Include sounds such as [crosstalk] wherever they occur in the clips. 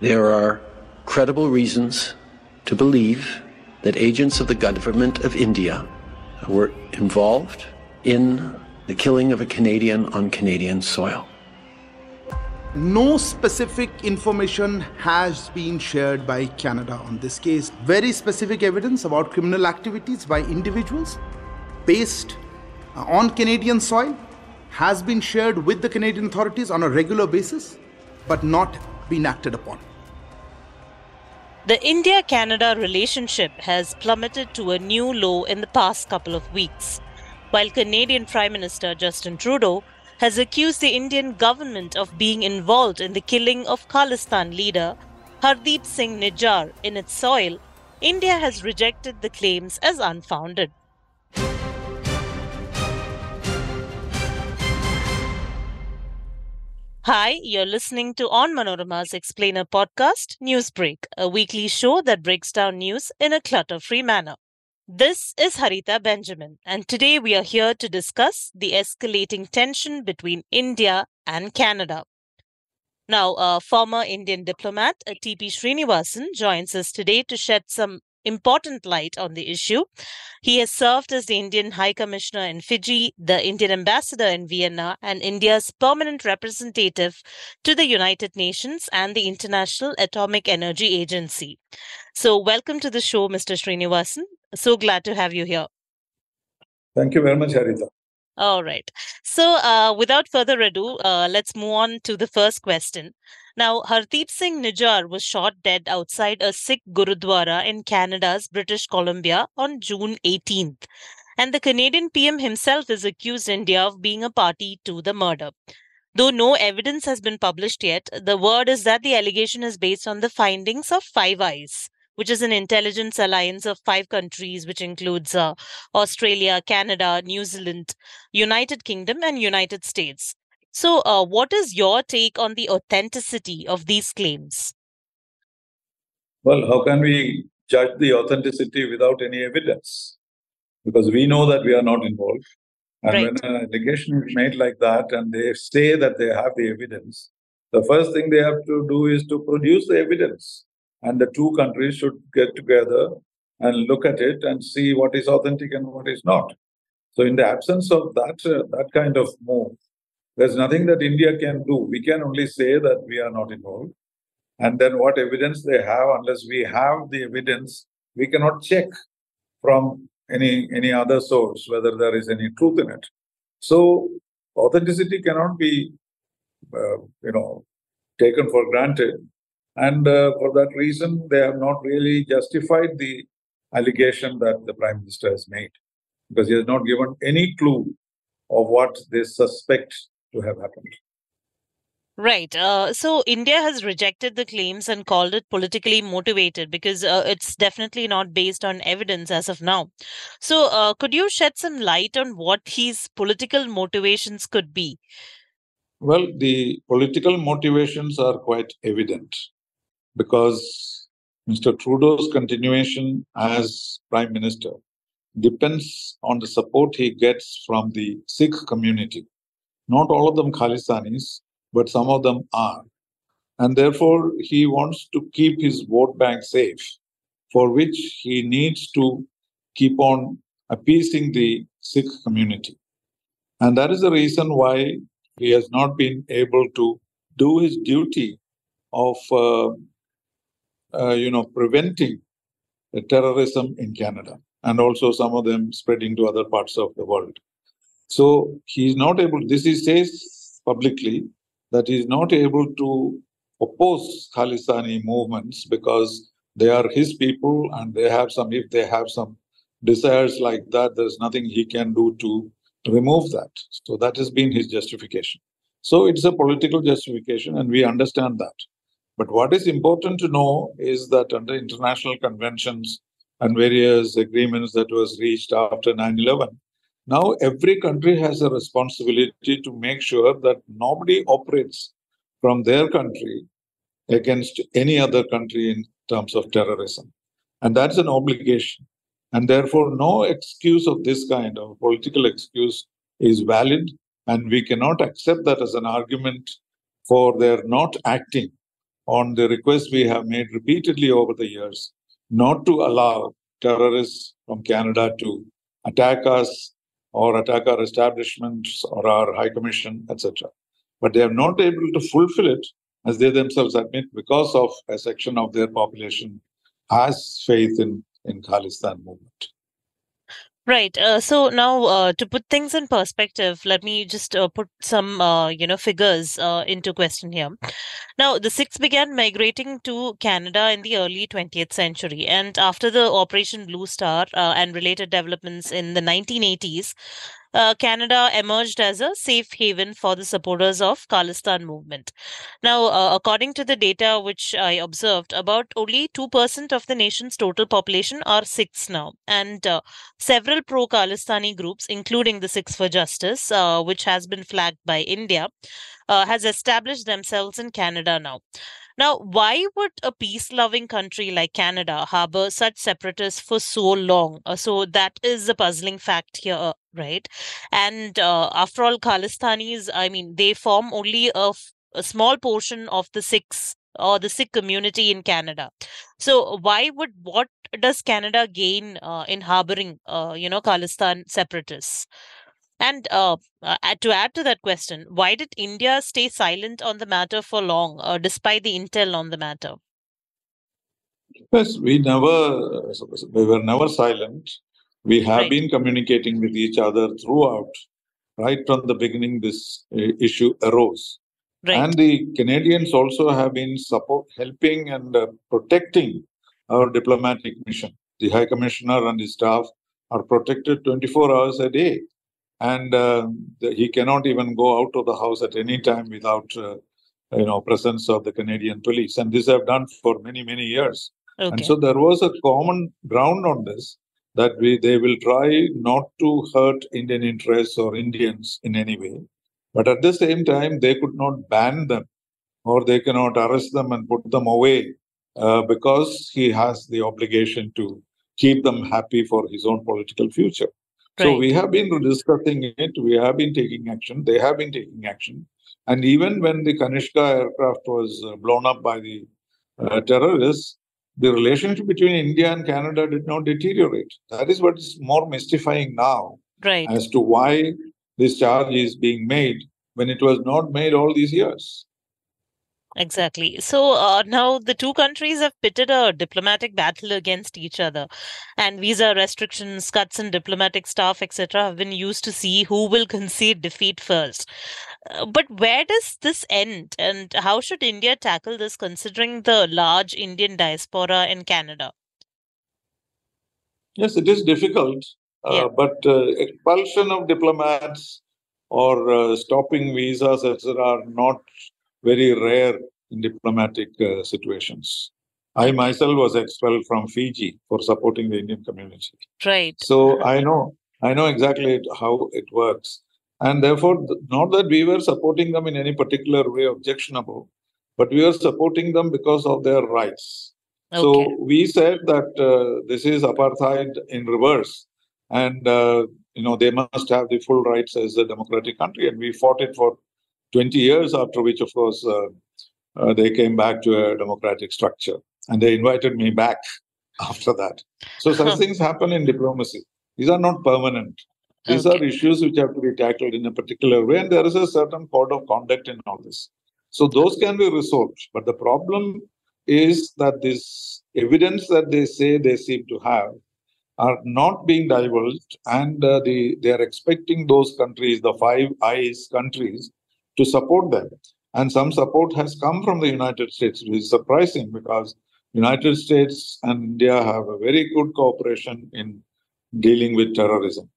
There are credible reasons to believe that agents of the government of India were involved in the killing of a Canadian on Canadian soil. No specific information has been shared by Canada on this case. Very specific evidence about criminal activities by individuals based uh, on Canadian soil has been shared with the Canadian authorities on a regular basis, but not been acted upon. The India Canada relationship has plummeted to a new low in the past couple of weeks, while Canadian Prime Minister Justin Trudeau has accused the Indian government of being involved in the killing of Khalistan leader Hardeep Singh Nijjar in its soil. India has rejected the claims as unfounded. Hi, you're listening to Onmanorama's Explainer podcast, News Brake, a weekly show that breaks down news in a clutter free manner. This is Harita Benjamin, and today we are here to discuss the escalating tension between India and Canada. Now, a former Indian diplomat, T.P. Sreenivasan, joins us today to shed some important light on the issue. He has served as the Indian High Commissioner in Fiji, the Indian Ambassador in Vienna, and India's permanent representative to the United Nations and the International Atomic Energy Agency. So, welcome to the show, Mr. Sreenivasan. So glad to have you here. Thank you very much, Harita. All right. So, uh, without further ado, uh, let's move on to the first question. Now, Hardeep Singh Nijjar was shot dead outside a Sikh Gurudwara in Canada's British Columbia on June 18th. And the Canadian PM himself is accused India of being a party to the murder. Though no evidence has been published yet, the word is that the allegation is based on the findings of Five Eyes, which is an intelligence alliance of five countries, which includes uh, Australia, Canada, New Zealand, United Kingdom, and United States. So, uh, what is your take on the authenticity of these claims? Well, how can we judge the authenticity without any evidence? Because we know that we are not involved. And right. when an allegation is made like that and they say that they have the evidence, the first thing they have to do is to produce the evidence. And the two countries should get together and look at it and see what is authentic and what is not. So, in the absence of that, uh, that kind of move, there's nothing that India can do. We can only say that we are not involved. And then what evidence they have, unless we have the evidence, we cannot check from any any other source whether there is any truth in it. So authenticity cannot be, uh, you know, taken for granted. And uh, for that reason, they have not really justified the allegation that the prime minister has made because he has not given any clue of what they suspect to have happened. Right. Uh, so India has rejected the claims and called it politically motivated because uh, it's definitely not based on evidence as of now. So, uh, could you shed some light on what his political motivations could be? Well, the political motivations are quite evident because Mr. Trudeau's continuation as Prime Minister depends on the support he gets from the Sikh community not all of them Khalistanis, but some of them are. And therefore, he wants to keep his vote bank safe, for which he needs to keep on appeasing the Sikh community. And that is the reason why he has not been able to do his duty of, uh, uh, you know, preventing terrorism in Canada and also some of them spreading to other parts of the world. So he is not able, this he says publicly, that he is not able to oppose Khalistani movements because they are his people and they have some, if they have some desires like that, there's nothing he can do to remove that. So that has been his justification. So it's a political justification and we understand that. But what is important to know is that under international conventions and various agreements that was reached after 9 11, now, every country has a responsibility to make sure that nobody operates from their country against any other country in terms of terrorism. And that's an obligation. And therefore, no excuse of this kind of political excuse is valid. And we cannot accept that as an argument for their not acting on the request we have made repeatedly over the years not to allow terrorists from Canada to attack us or attack our establishments or our High Commission, etc. But they are not able to fulfill it, as they themselves admit, because of a section of their population has faith in, in Khalistan movement. Right. Uh, so now, uh, to put things in perspective, let me just uh, put some, uh, you know, figures uh, into question here. Now, the Sikhs began migrating to Canada in the early 20th century, and after the Operation Blue Star uh, and related developments in the 1980s, uh, Canada emerged as a safe haven for the supporters of Khalistan movement. Now, uh, according to the data which I observed, about only 2% of the nation's total population are Sikhs now. And uh, several pro-Khalistani groups, including the Sikhs for Justice, uh, which has been flagged by India, uh, has established themselves in Canada now. Now, why would a peace loving country like Canada harbor such separatists for so long? Uh, so, that is the puzzling fact here, right? And uh, after all, Khalistanis, I mean, they form only a, f- a small portion of the Sikhs or the Sikh community in Canada. So, why would what does Canada gain uh, in harboring, uh, you know, Khalistan separatists? And uh, uh, to add to that question, why did India stay silent on the matter for long, uh, despite the intel on the matter? Yes, we never, we were never silent. We have right. been communicating with each other throughout, right from the beginning. This uh, issue arose, right. and the Canadians also have been support, helping and uh, protecting our diplomatic mission. The High Commissioner and his staff are protected 24 hours a day and uh, he cannot even go out of the house at any time without uh, you know presence of the canadian police and this i've done for many many years okay. and so there was a common ground on this that we they will try not to hurt indian interests or indians in any way. But at the same time they could not ban them or they cannot arrest them and put them away uh, because he has the obligation to keep them happy for his own political future. So we have been discussing it, we have been taking action, they have been taking action. And even when the Kanishka aircraft was uh, blown up by the uh, terrorists, the relationship between India and Canada did not deteriorate. That is what is more mystifying now right. as to why this charge is being made when it was not made all these years. Exactly. So uh, now the two countries have pitted a diplomatic battle against each other, and visa restrictions, cuts in diplomatic staff, etc., have been used to see who will concede defeat first. Uh, but where does this end, and how should India tackle this, considering the large Indian diaspora in Canada? Yes, it is difficult, uh, but uh, expulsion of diplomats or uh, stopping visas, etc., are not very rare in diplomatic uh, situations. I myself was expelled from Fiji for supporting the Indian community. Right. So I know I know exactly how it works, and therefore, not that we were supporting them in any particular way objectionable, but we were supporting them because of their rights. Okay. So we said that uh, this is apartheid in reverse, and uh, you know they must have the full rights as a democratic country, and we fought it for 20 years, after which, of course, uh, uh, they came back to a democratic structure. And they invited me back [laughs] after that. So such [laughs] things happen in diplomacy. These are not permanent. These okay. are issues which have to be tackled in a particular way, and there is a certain code of conduct in all this. So those can be resolved. But the problem is that this evidence that they say they seem to have are not being divulged, and uh, the, they are expecting those countries, the five eyes countries, to support them. And some support has come from the United States, which is surprising because United States and India have a very good cooperation in dealing with terrorism.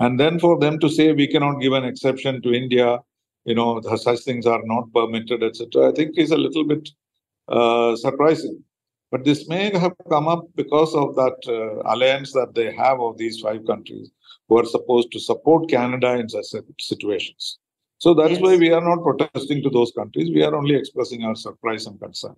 And then for them to say we cannot give an exception to India, you know, such things are not permitted, etc., I think is a little bit uh, surprising. But this may have come up because of that uh, alliance that they have of these five countries who are supposed to support Canada in such situations. So that yes. is why we are not protesting to those countries. We are only expressing our surprise and concern.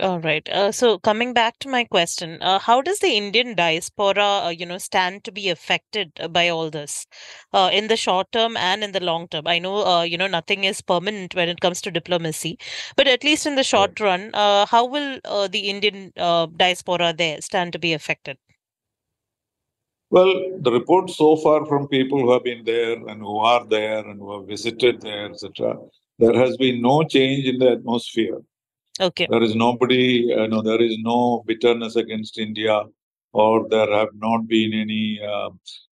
All right. Uh, so coming back to my question, uh, how does the Indian diaspora, uh, you know, stand to be affected uh, by all this, uh, in the short term and in the long term? I know, uh, you know, nothing is permanent when it comes to diplomacy, but at least in the short run, uh, how will uh, the Indian uh, diaspora there stand to be affected? Well, the reports so far from people who have been there and who are there and who have visited there, etc., there has been no change in the atmosphere. Okay. There is nobody, you know, there is no bitterness against India, or there have not been any, uh,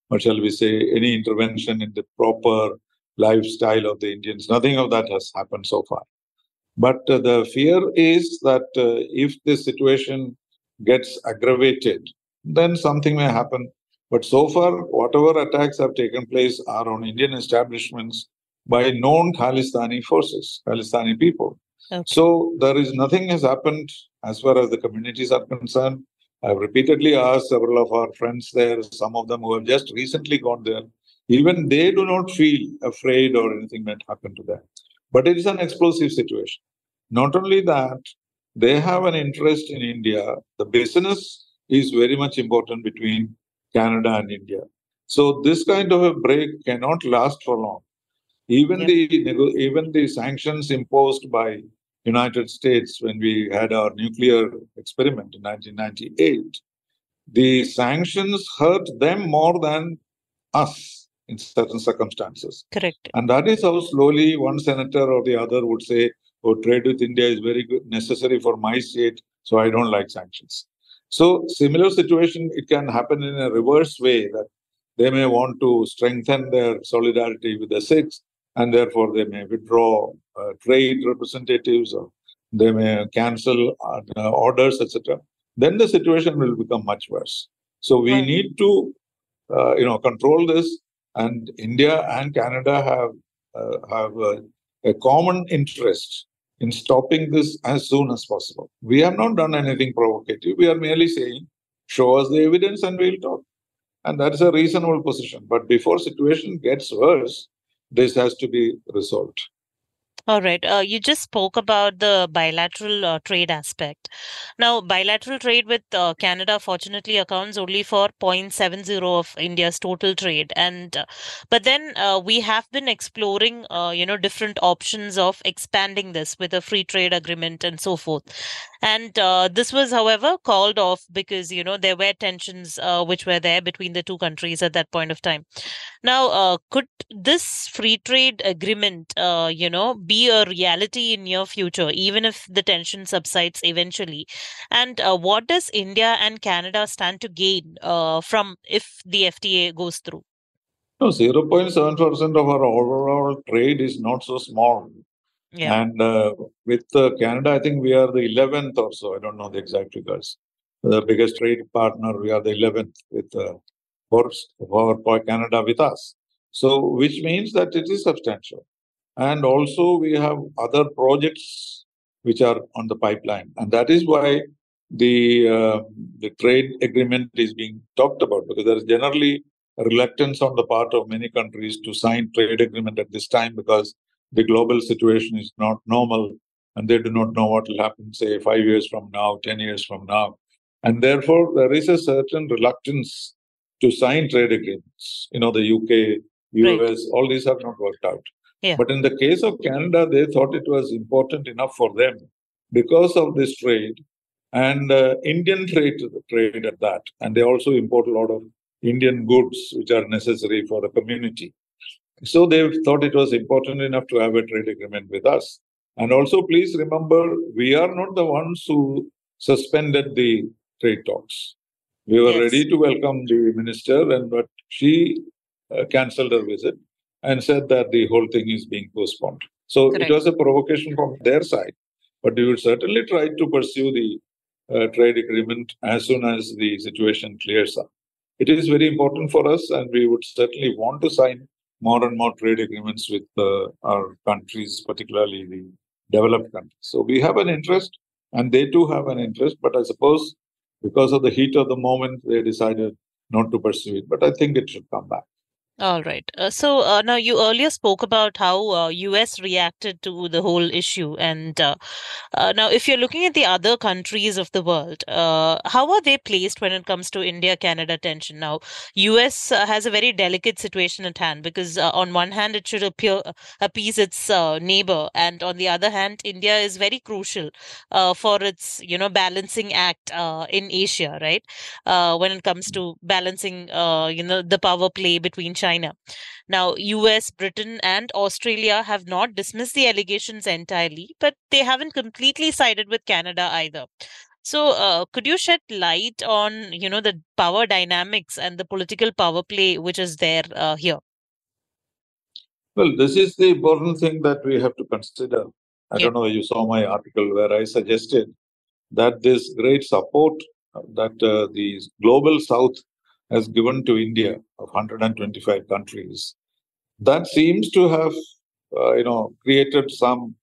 what shall we say, any intervention in the proper lifestyle of the Indians. Nothing of that has happened so far. But uh, the fear is that uh, if this situation gets aggravated, then something may happen. But so far, whatever attacks have taken place are on Indian establishments by known Khalistani forces, Khalistani people. Okay. So there is nothing has happened as far as the communities are concerned. I've repeatedly asked several of our friends there, some of them who have just recently gone there. Even they do not feel afraid or anything might happen to them. But it is an explosive situation. Not only that, they have an interest in India. The business is very much important between Canada and India. So this kind of a break cannot last for long. Even the even the sanctions imposed by United States when we had our nuclear experiment in 1998, the sanctions hurt them more than us in certain circumstances. Correct. And that is how slowly one senator or the other would say, oh, trade with India is very good, necessary for my state, so I don't like sanctions. So similar situation, it can happen in a reverse way that they may want to strengthen their solidarity with the Sikhs and therefore they may withdraw trade representatives or they may cancel uh, orders, etc. Then the situation will become much worse. So we Right. need to, uh, you know, control this. And India and Canada have uh, have a, a common interest in stopping this as soon as possible. We have not done anything provocative. We are merely saying, show us the evidence and we'll talk. And that is a reasonable position. But before situation gets worse, this has to be resolved. All right. Uh, you just spoke about the bilateral uh, trade aspect. Now, bilateral trade with uh, Canada fortunately accounts only for 0.70 of India's total trade, and uh, but then uh, we have been exploring, uh, you know, different options of expanding this with a free trade agreement and so forth. And uh, this was, however, called off because you know there were tensions uh, which were there between the two countries at that point of time. Now, uh, could this free trade agreement, uh, you know, be a reality in near future, even if the tension subsides eventually? And uh, what does India and Canada stand to gain uh, from if the FTA goes through? No, 0.7% of our overall trade is not so small. Yeah. And uh, with uh, Canada, I think we are the 11th or so. I don't know the exact figures. The biggest trade partner, we are the 11th with uh, for, Canada with us. So, which means that it is substantial. And also, we have other projects which are on the pipeline. And that is why the, uh, the trade agreement is being talked about because there is generally reluctance on the part of many countries to sign trade agreement at this time because the global situation is not normal and they do not know what will happen, say, five years from now, 10 years from now. And therefore, there is a certain reluctance to sign trade agreements. You know, the UK, Right. US, all these have not worked out. Yeah. But in the case of Canada, they thought it was important enough for them because of this trade and uh, Indian trade, trade at that. And they also import a lot of Indian goods which are necessary for the community. So they thought it was important enough to have a trade agreement with us. And also, please remember, we are not the ones who suspended the trade talks. We were Yes. ready to welcome the minister, and but she uh, cancelled her visit and said that the whole thing is being postponed. So Correct. it was a provocation from their side. But we would certainly try to pursue the uh, trade agreement as soon as the situation clears up. It is very important for us, and we would certainly want to sign more and more trade agreements with uh, our countries, particularly the developed countries. So we have an interest, and they too have an interest. But I suppose because of the heat of the moment, they decided not to pursue it. But I think it should come back. All right. Uh, so uh, now you earlier spoke about how uh, US reacted to the whole issue, and uh, uh, now if you're looking at the other countries of the world, uh, how are they placed when it comes to India-Canada tension? Now, US has a very delicate situation at hand because on one hand it should appear appease its neighbor, and on the other hand, India is very crucial for its you know balancing act in Asia, right? when it comes to balancing you know the power play between China China. Now, US, Britain, and Australia have not dismissed the allegations entirely, but they haven't completely sided with Canada either. So, uh, could you shed light on, you know, the power dynamics and the political power play which is there uh, here? Well, this is the important thing that we have to consider. I yeah. don't know you saw my article where I suggested that this great support that uh, the global south has given to India of 125 countries, that seems to have, uh, you know, created some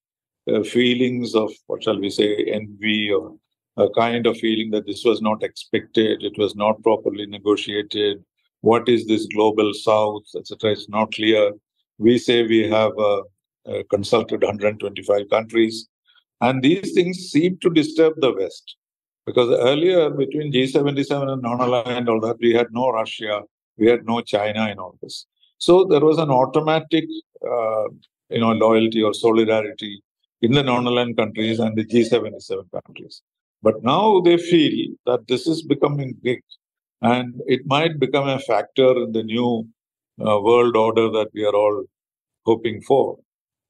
uh, feelings of what shall we say, envy or a kind of feeling that this was not expected, it was not properly negotiated. What is this global south, etc. It's not clear. We say we have uh, uh consulted 125 countries, and these things seem to disturb the West. Because earlier, between G77 and non-aligned, all that, we had no Russia, we had no China in all this. So there was an automatic, uh, you know, loyalty or solidarity in the non-aligned countries and the G77 countries. But now they feel that this is becoming big, and it might become a factor in the new uh, world order that we are all hoping for.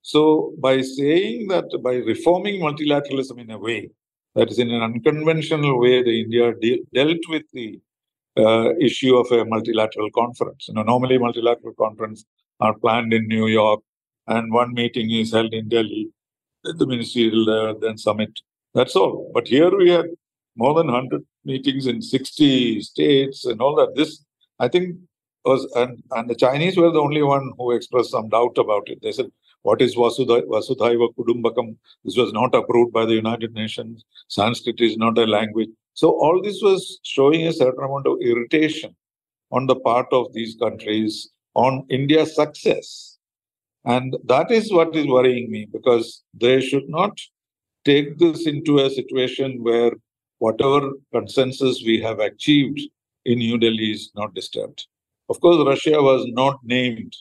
So by saying that by reforming multilateralism in a way, that is, in an unconventional way, the India de- dealt with the uh, issue of a multilateral conference. You know, normally multilateral conferences are planned in New York, and one meeting is held in Delhi, the ministerial uh, then summit. That's all. But here we had more than 100 meetings in 60 states and all that. This, I think, was and and the Chinese were the only one who expressed some doubt about it. They said what is Vasudha, Vasudhaiva Kudumbakam? This was not approved by the United Nations. Sanskrit is not a language. So all this was showing a certain amount of irritation on the part of these countries on India's success. And that is what is worrying me because they should not take this into a situation where whatever consensus we have achieved in New Delhi is not disturbed. Of course, Russia was not named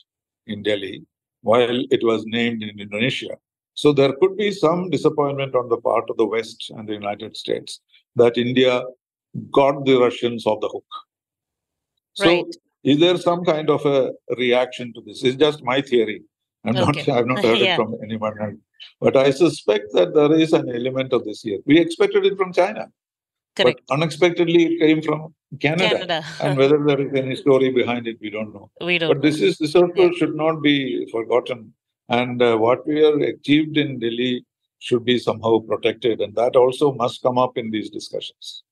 in Delhi, while it was named in Indonesia. So there could be some disappointment on the part of the West and the United States that India got the Russians off the hook. So right. is there some kind of a reaction to this? It's just my theory. I'm okay. not I've not heard yeah. it from anyone else. But I suspect that there is an element of this here. We expected it from China. Correct. But unexpectedly it came from Canada. Canada. and whether there is any story behind it, we don't know. We don't. But this is this also yeah. should not be forgotten. And uh, what we have achieved in Delhi should be somehow protected, and that also must come up in these discussions.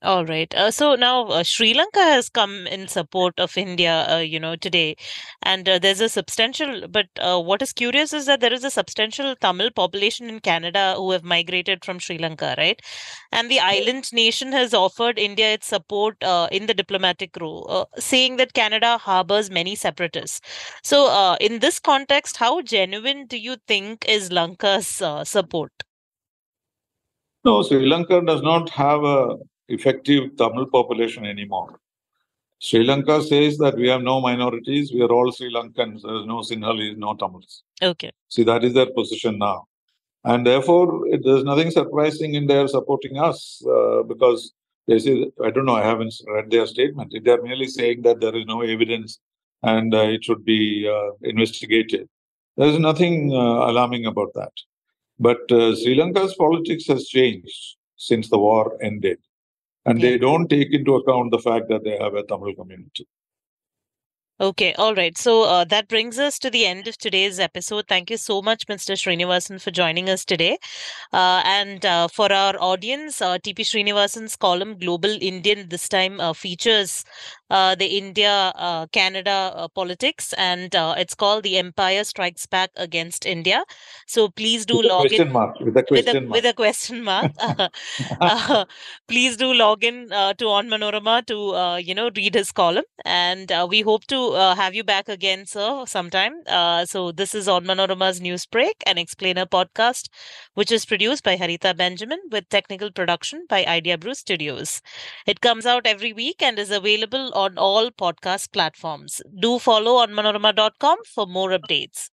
All right. Uh, so now uh, Sri Lanka has come in support of India, uh, you know, today. And uh, there's a substantial, but uh, what is curious is that there is a substantial Tamil population in Canada who have migrated from Sri Lanka, right? And the island nation has offered India its support uh, in the diplomatic role, saying that Canada harbors many separatists. So, in this context, how genuine do you think is Lanka's support? No, Sri Lanka does not have a effective Tamil population anymore. Sri Lanka says that we have no minorities, we are all Sri Lankans, there is no Sinhalese, no Tamils. Okay. See, that is their position now. And therefore, it, there's nothing surprising in their supporting us uh, because they say, I don't know, I haven't read their statement. They're merely saying that there is no evidence and uh, it should be uh, investigated. There's nothing uh, alarming about that. But uh, Sri Lanka's politics has changed since the war ended and yeah. they don't take into account the fact that they have a Tamil community. Okay, all right. So uh, that brings us to the end of today's episode. Thank you so much, Mr. Sreenivasan, for joining us today. Uh, and uh, for our audience, uh, TP Sreenivasan's column, Global Indian, this time uh, features uh, the India uh, Canada uh, politics, and uh, it's called The Empire Strikes Back Against India. So please do with log in. mark. With a With question a, mark. with a question mark. [laughs] [laughs] Uh, please do log in uh, to Onmanorama to uh, you know read his column, and uh, we hope to uh, have you back again, sir, sometime. Uh, so this is Onmanorama's News Brake, an explainer podcast, which is produced by Harita Benjamin with technical production by Idea Brew Studios. It comes out every week and is available on all podcast platforms. Do follow on onmanorama.com for more updates.